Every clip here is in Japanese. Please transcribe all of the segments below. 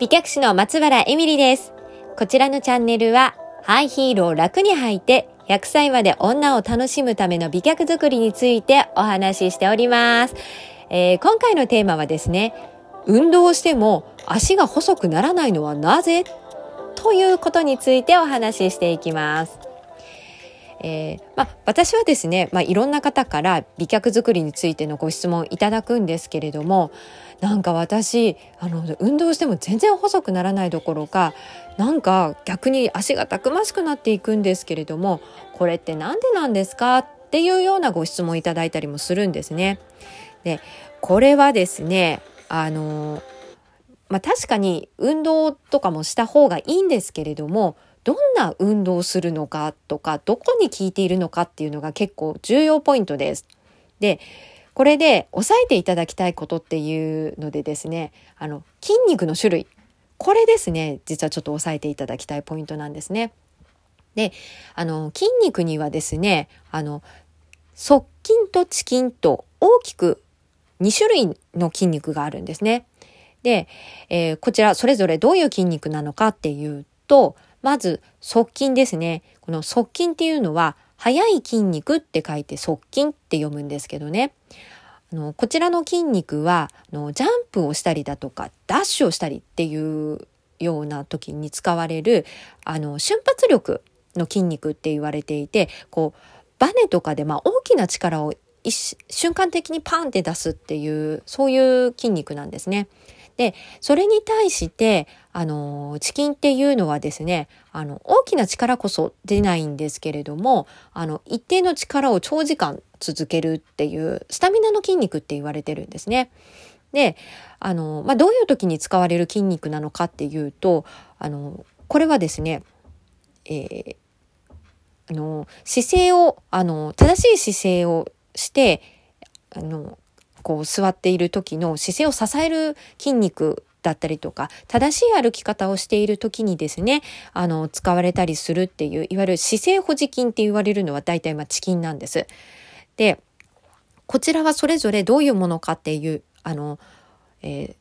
美脚師の松原エミリです。こちらのチャンネルは、ハイヒールを楽に履いて、100歳まで女を楽しむための美脚作りについてお話ししております。えー、今回のテーマはですね、運動をしても足が細くならないのはなぜ？ということについてお話ししていきます。えー、まあ、私はですね、まあ、いろんな方から美脚作りについてのご質問いただくんですけれどもなんか私あの運動しても全然細くならないどころかなんか逆に足がたくましくなっていくんですけれどもこれって何でなんですか？っていうようなご質問いただいたりもするんですね。でこれはですねあのまあ、確かに運動とかもした方がいいんですけれどもどんな運動をするのかとかどこに効いているのかっていうのが結構重要ポイントです。でこれで押さえていただきたいことっていうのでですねあの筋肉の種類これですね実はちょっと押さえていただきたいポイントなんですね。であの筋肉にはですねあの側筋と遅筋と大きく2種類の筋肉があるんですね。で、えー、こちらそれぞれどういう筋肉なのかっていうとまず側筋ですね。この側筋っていうのは速い筋肉って書いて側筋って読むんですけどね。あのこちらの筋肉はあのジャンプをしたりだとかダッシュをしたりっていうような時に使われるあの瞬発力の筋肉って言われていてこうバネとかでまあ大きな力を瞬間的にパンって出すっていうそういう筋肉なんですね。でそれに対してあのチキンっていうのはですねあの大きな力こそ出ないんですけれどもあの一定の力を長時間続けるっていうスタミナの筋肉って言われてるんですね。であの、まあ、どういう時に使われる筋肉なのかっていうとあのこれはですね、えー、あの姿勢をあの正しい姿勢をしてあのこう座っている時の姿勢を支える筋肉だったりとか正しい歩き方をしている時にですねあの使われたりするっていういわゆる姿勢保持筋って言われるのは大体まあチキンなんです。でこちらはそれぞれどういうものかっていうあの、え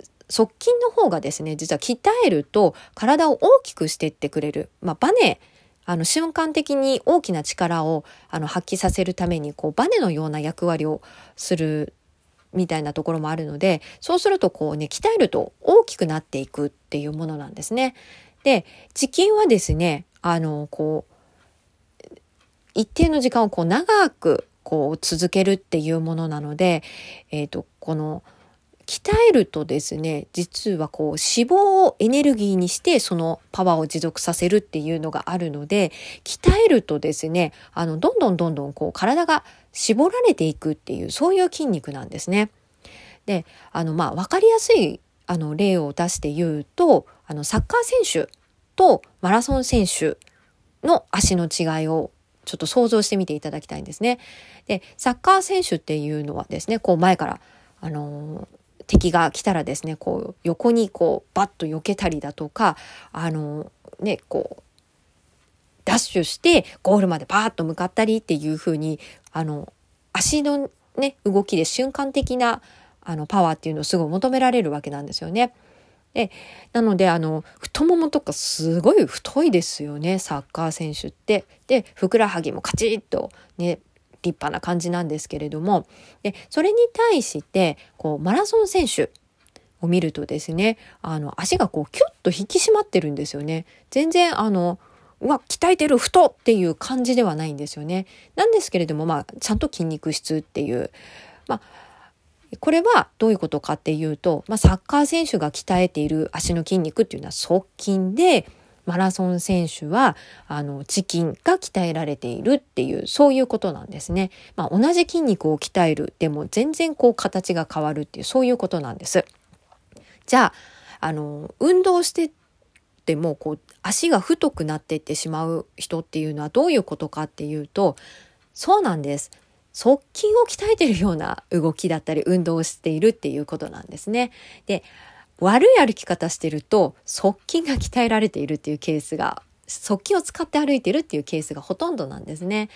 ー、側筋の方がですね実は鍛えると体を大きくしていってくれる、まあ、バネあの瞬間的に大きな力をあの発揮させるためにこうバネのような役割をするみたいなところもあるのでそうするとこうね鍛えると大きくなっていくっていうものなんですね。で地筋はですねあのこう一定の時間をこう長くこう続けるっていうものなので、えーと、この鍛えるとですね実はこう脂肪をエネルギーにしてそのパワーを持続させるっていうのがあるので鍛えるとですねあのどんどんどんどんこう体が絞られていくっていうそういう筋肉なんですね。であのまあ分かりやすいあの例を出して言うとあのサッカー選手とマラソン選手の足の違いをちょっと想像してみていただきたいんですね。でサッカー選手っていうのはですねこう前からあの敵が来たらですねこう横にこうバッと避けたりだとかあのねこうダッシュしてゴールまでバーッと向かったりっていう風にあの足のね動きで瞬間的なあのパワーっていうのをすごい求められるわけなんですよね。でなのであの太ももとかすごい太いですよねサッカー選手って。でふくらはぎもカチッとね立派な感じなんですけれどもでそれに対してこうマラソン選手を見るとですねあの足がこうキュッと引き締まってるんですよね。全然あのうわ鍛えてる太っていう感じではないんですよね。なんですけれどもまあちゃんと筋肉質っていうまあこれはどういうことかっていうと、まあ、サッカー選手が鍛えている足の筋肉っていうのは側筋でマラソン選手はあのチキンが鍛えられているっていうそういうことなんですね。まあ、同じ筋肉を鍛えるでも全然こう形が変わるっていうそういうことなんです。じゃああの運動しててもこう足が太くなっていってしまう人っていうのはどういうことかっていうとそうなんです側筋を鍛えてるような動きだったり運動をしているっていうことなんですね。で悪い歩き方してると側筋が鍛えられているっていうケースが側筋を使って歩いてるっていうケースがほとんどなんですね。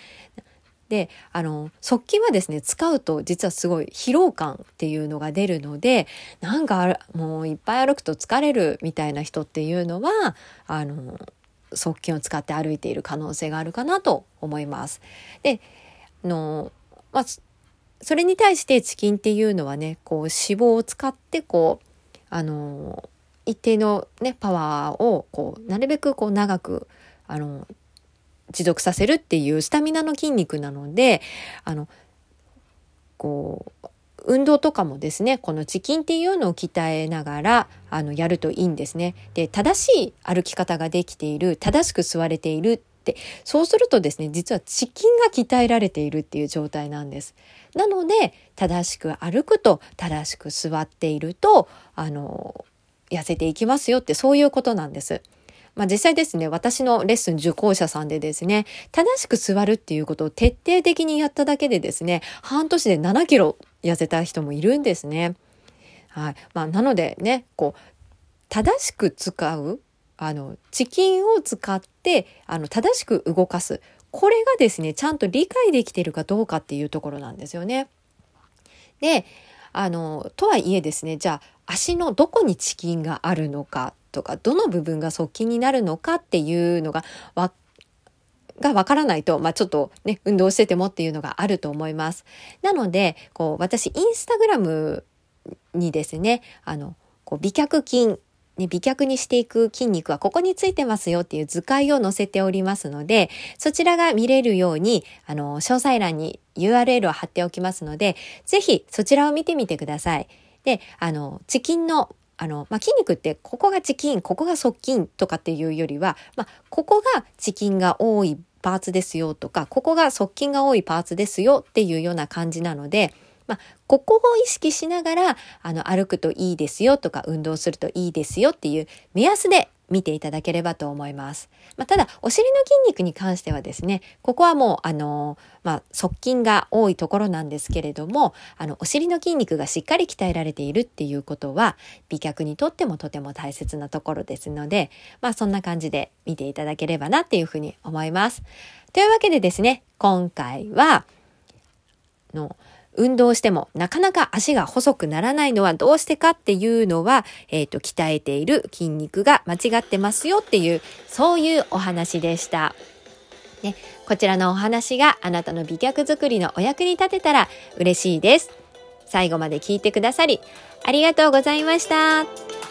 で、あの、側筋はですね、使うと実はすごい疲労感っていうのが出るので、なんかもういっぱい歩くと疲れるみたいな人っていうのは、あの、側筋を使って歩いている可能性があるかなと思います。で、あの、まあ、それに対してチキンっていうのはね、こう脂肪を使ってこう、あの、一定のね、パワーをこう、なるべくこう長く、あの、持続させるっていうスタミナの筋肉なので、あの、こう、運動とかもですね、このチキンっていうのを鍛えながら、あの、やるといいんですね。で、正しい歩き方ができている、正しく座れているっ、そうするとですね、実はチキンが鍛えられているっていう状態なんです。なので、正しく歩くと、正しく座っていると、あの、痩せていきますよって、そういうことなんです。まあ実際ですね、私のレッスン受講者さんでですね、正しく座るっていうことを徹底的にやっただけでですね、半年で7キロ痩せた人もいるんですね。はい。まあなのでね、こう、正しく使う、あの、チキンを使って、あの、正しく動かす。これがですね、ちゃんと理解できているかどうかっていうところなんですよね。で、あの、とはいえですね、じゃあ足のどこにチキンがあるのかとかどの部分が側近になるのかっていうのがわがわからないと、まあ、ちょっとね、運動しててもっていうのがあると思います。なので、こう、私、インスタグラムにですね、あの、こう、美脚筋、ね、美脚にしていく筋肉はここについてますよっていう図解を載せておりますので、そちらが見れるように、あの、詳細欄に URL を貼っておきますので、ぜひそちらを見てみてください。で、あの、チキンのあの、まあ、筋肉ってここがチキン、ここが側筋とかっていうよりは、まあ、ここがチキンが多いパーツですよとか、ここが側筋が多いパーツですよっていうような感じなので、まあ、ここを意識しながら、あの、歩くといいですよとか、運動するといいですよっていう目安で見ていただければと思います。まあ、ただ、お尻の筋肉に関してはですね、ここはもう、あの、まあ、側筋が多いところなんですけれども、あの、お尻の筋肉がしっかり鍛えられているっていうことは、美脚にとってもとても大切なところですので、まあ、そんな感じで見ていただければなっていうふうに思います。というわけでですね、今回は、の、運動してもなかなか足が細くならないのはどうしてかっていうのは、えっ、ー、と、鍛えている筋肉が間違ってますよっていう、そういうお話でした。ね、こちらのお話があなたの美脚作りのお役に立てたら嬉しいです。最後まで聞いてくださり、ありがとうございました。